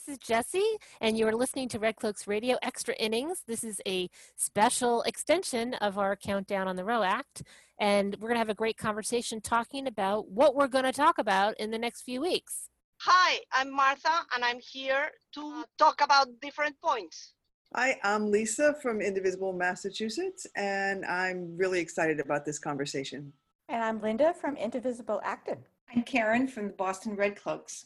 This is Jesse, and you are listening to Red Cloaks Radio Extra Innings. This is a special extension of our countdown on the Roe Act, and we're going to have a great conversation talking about what we're going to talk about in the next few weeks. Hi, I'm Martha, and I'm here to talk about different points. Hi, I'm Lisa from Indivisible, Massachusetts, and I'm really excited about this conversation. And I'm Linda from Indivisible Acton. I'm Karen from the Boston Red Cloaks.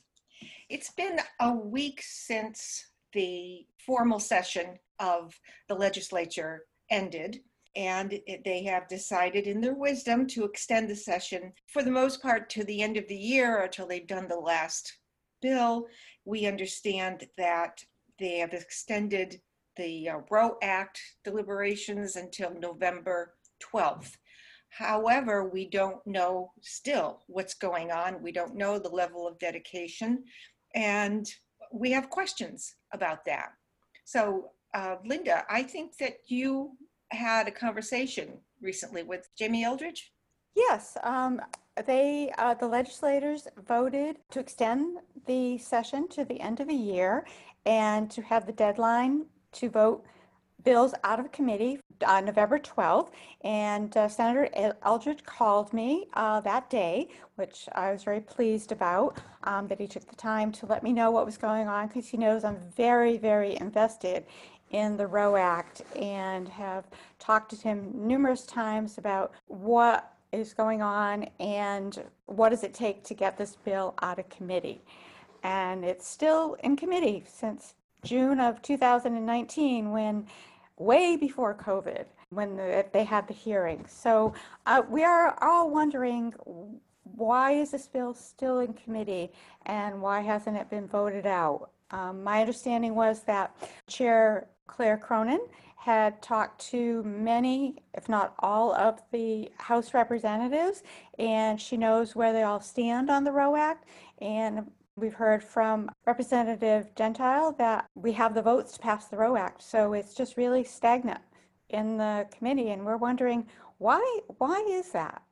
It's been a week since the formal session of the legislature ended, and they have decided, in their wisdom, to extend the session for the most part to the end of the year until they've done the last bill. We understand that they have extended the uh, Roe Act deliberations until November 12th. However, we don't know still what's going on. We don't know the level of dedication. And we have questions about that. So, uh, Linda, I think that you had a conversation recently with Jamie Eldridge. Yes, um, they uh, the legislators voted to extend the session to the end of the year and to have the deadline to vote bills out of committee on November 12th. And uh, Senator Eldridge called me uh, that day, which I was very pleased about, um, that he took the time to let me know what was going on because he knows I'm very, very invested in the Roe Act and have talked to him numerous times about what is going on and what does it take to get this bill out of committee. And it's still in committee since June of 2019 when way before COVID when the, they had the hearing. So uh, we are all wondering why is this bill still in committee and why hasn't it been voted out? Um, my understanding was that Chair Claire Cronin had talked to many, if not all, of the House representatives, and she knows where they all stand on the Roe Act. And We've heard from Representative Gentile that we have the votes to pass the Roe Act, so it's just really stagnant in the committee, and we're wondering why. Why is that?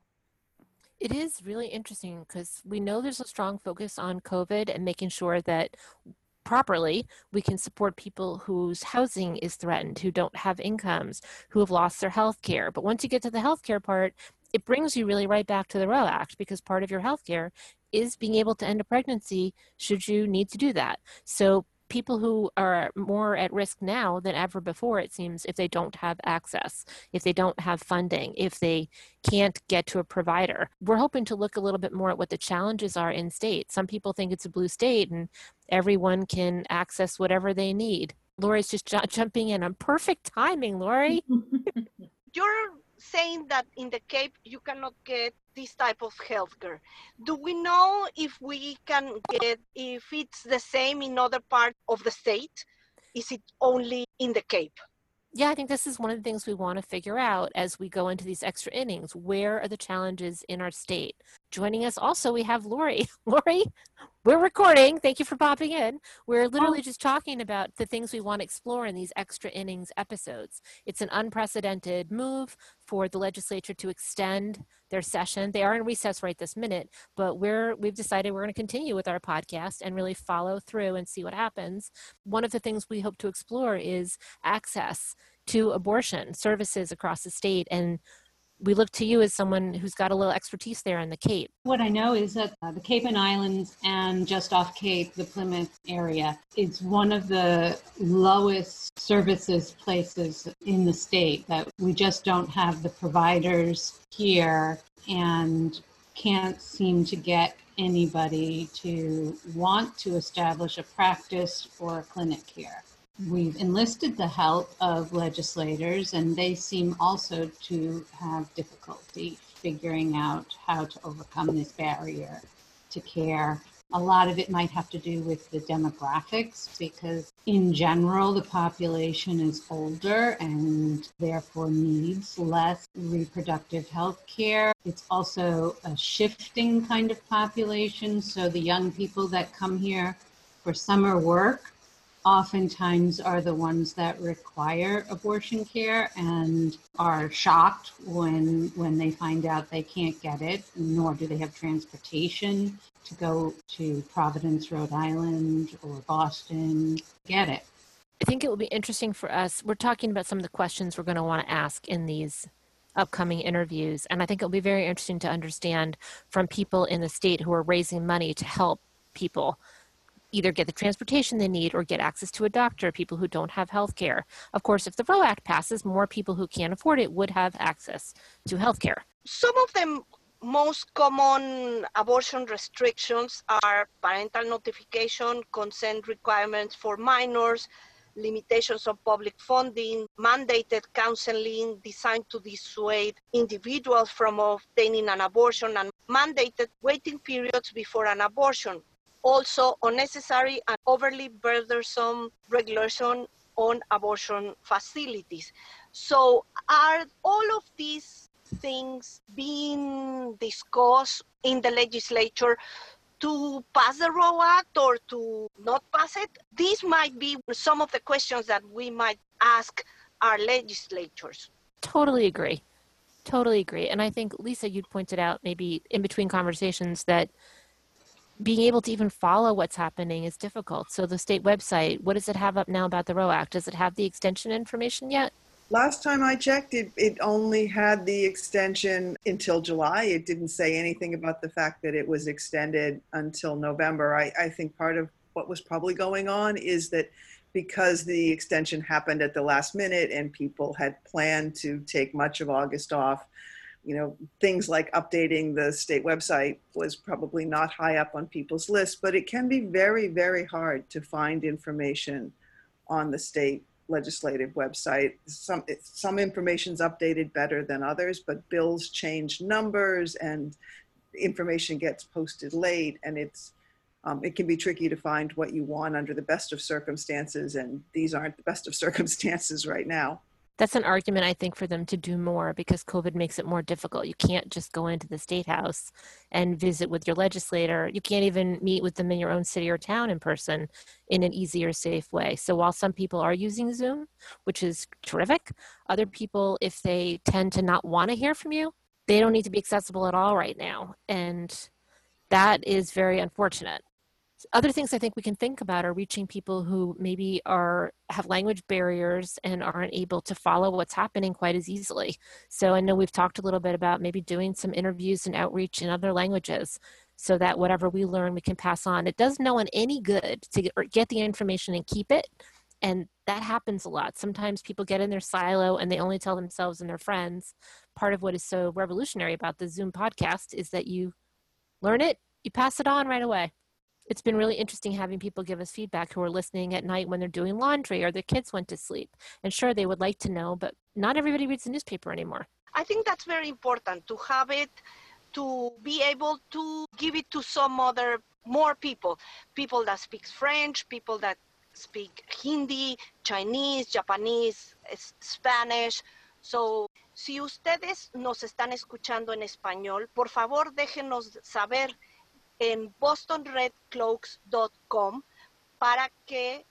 It is really interesting because we know there's a strong focus on COVID and making sure that properly we can support people whose housing is threatened, who don't have incomes, who have lost their health care. But once you get to the health care part, it brings you really right back to the Roe Act because part of your health care is being able to end a pregnancy should you need to do that. So people who are more at risk now than ever before, it seems, if they don't have access, if they don't have funding, if they can't get to a provider. We're hoping to look a little bit more at what the challenges are in state. Some people think it's a blue state and everyone can access whatever they need. Lori's just j- jumping in on perfect timing, Lori. You're saying that in the Cape you cannot get this type of healthcare. Do we know if we can get if it's the same in other parts of the state? Is it only in the Cape? Yeah, I think this is one of the things we want to figure out as we go into these extra innings. Where are the challenges in our state? Joining us also, we have Lori. Lori, we're recording. Thank you for popping in. We're literally just talking about the things we want to explore in these extra innings episodes. It's an unprecedented move for the legislature to extend their session. They are in recess right this minute, but we're we've decided we're going to continue with our podcast and really follow through and see what happens. One of the things we hope to explore is access to abortion services across the state and we look to you as someone who's got a little expertise there in the Cape. What I know is that uh, the Cape and Islands and just off Cape, the Plymouth area, is one of the lowest services places in the state that we just don't have the providers here and can't seem to get anybody to want to establish a practice or a clinic here. We've enlisted the help of legislators, and they seem also to have difficulty figuring out how to overcome this barrier to care. A lot of it might have to do with the demographics because, in general, the population is older and therefore needs less reproductive health care. It's also a shifting kind of population. So, the young people that come here for summer work oftentimes are the ones that require abortion care and are shocked when when they find out they can't get it nor do they have transportation to go to Providence, Rhode Island or Boston to get it. I think it will be interesting for us. We're talking about some of the questions we're going to want to ask in these upcoming interviews. And I think it'll be very interesting to understand from people in the state who are raising money to help people either get the transportation they need or get access to a doctor, people who don't have health care. Of course, if the ROE Act passes, more people who can't afford it would have access to health care. Some of the most common abortion restrictions are parental notification, consent requirements for minors, limitations on public funding, mandated counseling designed to dissuade individuals from obtaining an abortion, and mandated waiting periods before an abortion. Also, unnecessary and overly burdensome regulation on abortion facilities. So, are all of these things being discussed in the legislature to pass the ROE Act or to not pass it? These might be some of the questions that we might ask our legislatures. Totally agree. Totally agree. And I think, Lisa, you'd pointed out maybe in between conversations that being able to even follow what's happening is difficult. So, the state website, what does it have up now about the ROE Act? Does it have the extension information yet? Last time I checked, it, it only had the extension until July. It didn't say anything about the fact that it was extended until November. I, I think part of what was probably going on is that because the extension happened at the last minute and people had planned to take much of August off, you know, things like updating the state website was probably not high up on people's lists, but it can be very, very hard to find information on the state legislative website. Some some information's updated better than others, but bills change numbers and information gets posted late, and it's um, it can be tricky to find what you want under the best of circumstances, and these aren't the best of circumstances right now that's an argument I think for them to do more because COVID makes it more difficult. You can't just go into the state house and visit with your legislator. You can't even meet with them in your own city or town in person in an easier, safe way. So while some people are using Zoom, which is terrific, other people, if they tend to not want to hear from you, they don't need to be accessible at all right now. And that is very unfortunate other things I think we can think about are reaching people who maybe are have language barriers and aren't able to follow what's happening quite as easily. So I know we've talked a little bit about maybe doing some interviews and outreach in other languages so that whatever we learn we can pass on. It does no one any good to get, the information and keep it. And that happens a lot. Sometimes people get in their silo and they only tell themselves and their friends. Part of what is so revolutionary about the Zoom podcast is that you learn it, you pass it on right away it's been really interesting having people give us feedback who are listening at night when they're doing laundry or their kids went to sleep. And sure, they would like to know, but not everybody reads the newspaper anymore. I think that's very important to have it, to be able to give it to some other more people, people that speak French, people that speak Hindi, Chinese, Japanese, Spanish. So, si ustedes nos están escuchando en español, por favor déjenos saber en bostonredcloaks.com para que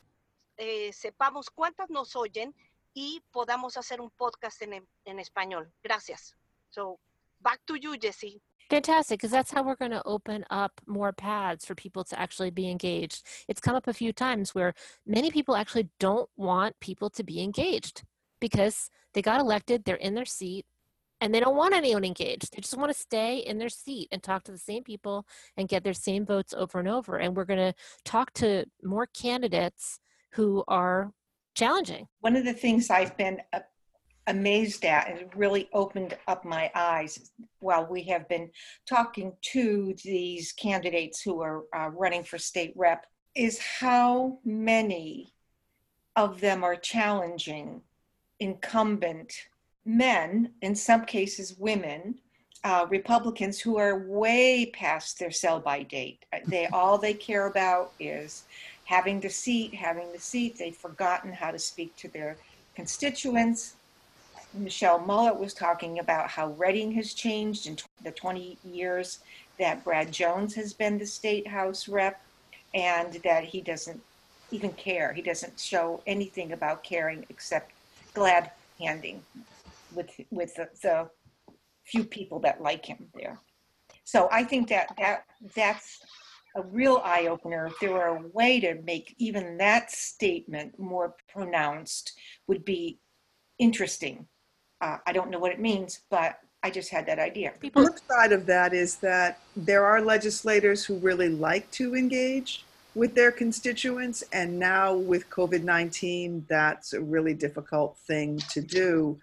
eh, sepamos cuántas nos oyen y podamos hacer un podcast en, en español. Gracias. So, back to you, Jessie. Fantastic, because that's how we're going to open up more paths for people to actually be engaged. It's come up a few times where many people actually don't want people to be engaged because they got elected, they're in their seat, and they don't want anyone engaged. They just want to stay in their seat and talk to the same people and get their same votes over and over. And we're going to talk to more candidates who are challenging. One of the things I've been amazed at and really opened up my eyes while we have been talking to these candidates who are uh, running for state rep is how many of them are challenging incumbent men, in some cases women, uh, Republicans who are way past their sell by date. Uh, they all they care about is having the seat, having the seat. They've forgotten how to speak to their constituents. Michelle Mullet was talking about how Reading has changed in the 20 years that Brad Jones has been the state house rep, and that he doesn't even care. He doesn't show anything about caring except glad handing with with the, the few people that like him there. So I think that that that's a real eye opener. If there were a way to make even that statement more pronounced, would be interesting. Uh, I don't know what it means, but I just had that idea. People, flip side of that is that there are legislators who really like to engage with their constituents, and now with COVID 19, that's a really difficult thing to do.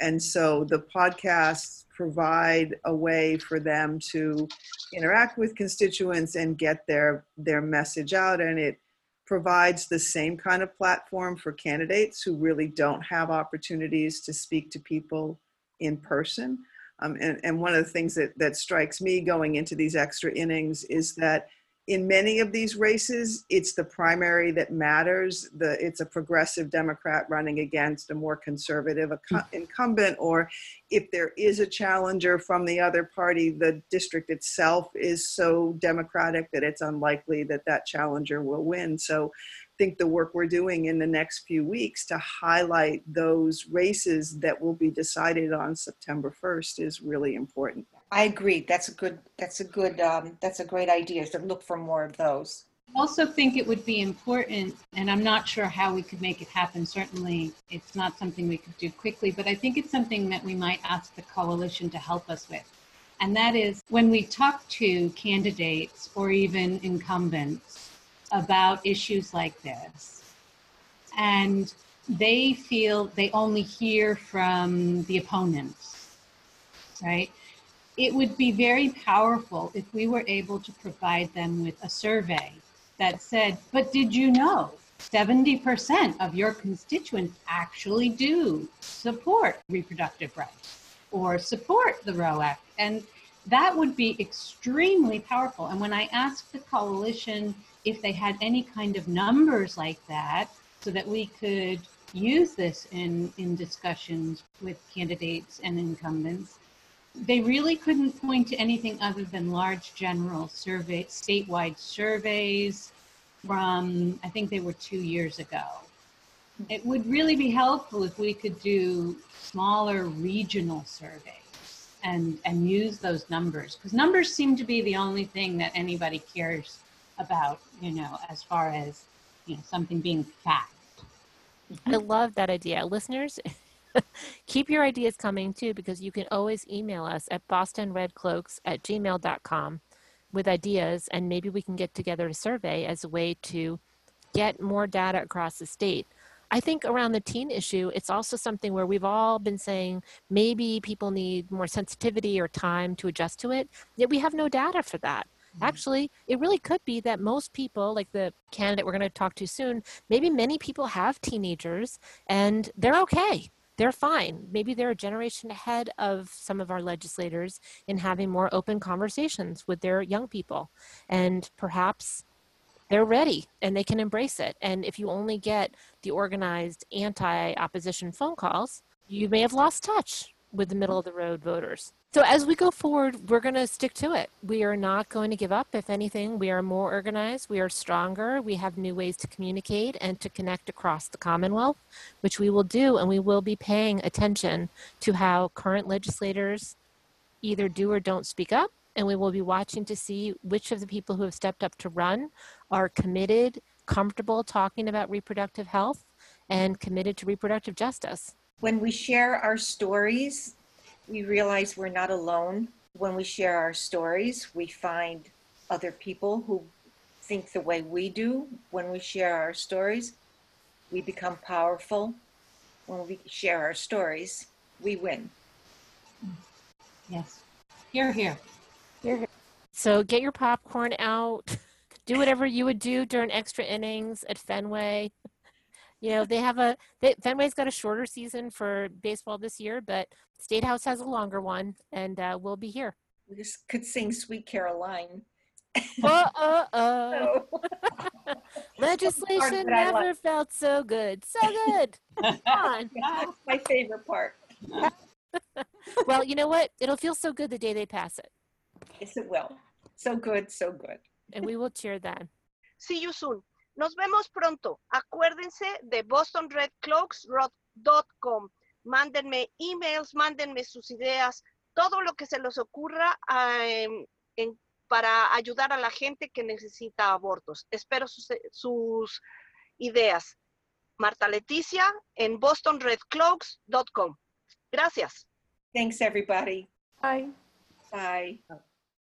And so the podcasts provide a way for them to interact with constituents and get their, their message out. And it provides the same kind of platform for candidates who really don't have opportunities to speak to people in person. Um, and, and one of the things that, that strikes me going into these extra innings is that in many of these races, it's the primary that matters. The, it's a progressive Democrat running against a more conservative mm. incumbent, or if there is a challenger from the other party, the district itself is so Democratic that it's unlikely that that challenger will win. So I think the work we're doing in the next few weeks to highlight those races that will be decided on September 1st is really important. I agree. That's a good. That's a good. Um, that's a great idea. To look for more of those. I also think it would be important, and I'm not sure how we could make it happen. Certainly, it's not something we could do quickly, but I think it's something that we might ask the coalition to help us with. And that is when we talk to candidates or even incumbents about issues like this. And they feel they only hear from the opponents, right? It would be very powerful if we were able to provide them with a survey that said, but did you know 70% of your constituents actually do support reproductive rights or support the Roe Act? And that would be extremely powerful. And when I asked the coalition if they had any kind of numbers like that so that we could use this in, in discussions with candidates and incumbents. They really couldn't point to anything other than large general survey, statewide surveys from, I think they were two years ago. It would really be helpful if we could do smaller regional surveys and, and use those numbers because numbers seem to be the only thing that anybody cares about, you know, as far as, you know, something being fact. I love that idea. Listeners, keep your ideas coming too, because you can always email us at bostonredcloaks at gmail.com with ideas, and maybe we can get together a survey as a way to get more data across the state. I think around the teen issue, it's also something where we've all been saying maybe people need more sensitivity or time to adjust to it, yet we have no data for that. Mm-hmm. Actually, it really could be that most people, like the candidate we're going to talk to soon, maybe many people have teenagers and they're okay. They're fine. Maybe they're a generation ahead of some of our legislators in having more open conversations with their young people. And perhaps they're ready and they can embrace it. And if you only get the organized anti opposition phone calls, you may have lost touch with the middle of the road voters. So as we go forward, we're going to stick to it. We are not going to give up. If anything, we are more organized, we are stronger, we have new ways to communicate and to connect across the Commonwealth, which we will do, and we will be paying attention to how current legislators either do or don't speak up, and we will be watching to see which of the people who have stepped up to run are committed, comfortable talking about reproductive health, and committed to reproductive justice. When we share our stories, we realize we're not alone. When we share our stories, we find other people who think the way we do. When we share our stories, we become powerful. When we share our stories, we win. Yes. Here, here. Here. So get your popcorn out. Do whatever you would do during extra innings at Fenway. You know, they have a they, Fenway's got a shorter season for baseball this year, but State House has a longer one, and uh, we'll be here. We just could sing "Sweet Caroline." uh, uh, uh. Legislation never like. felt so good. So good. Come on. That's my favorite part. well, you know what? It'll feel so good the day they pass it. Yes, it will. So good, so good. and we will cheer then. See you soon. Nos vemos pronto. Acuérdense de bostonredcloaksrock.com. Mándenme emails, mándenme sus ideas, todo lo que se les ocurra en, para ayudar a la gente que necesita abortos. Espero sus, sus ideas. Marta Leticia en bostonredcloaks.com. Gracias. Thanks, everybody. Bye. Bye.